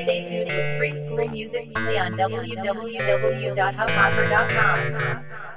Stay tuned with free school music only on www.hubhopper.com.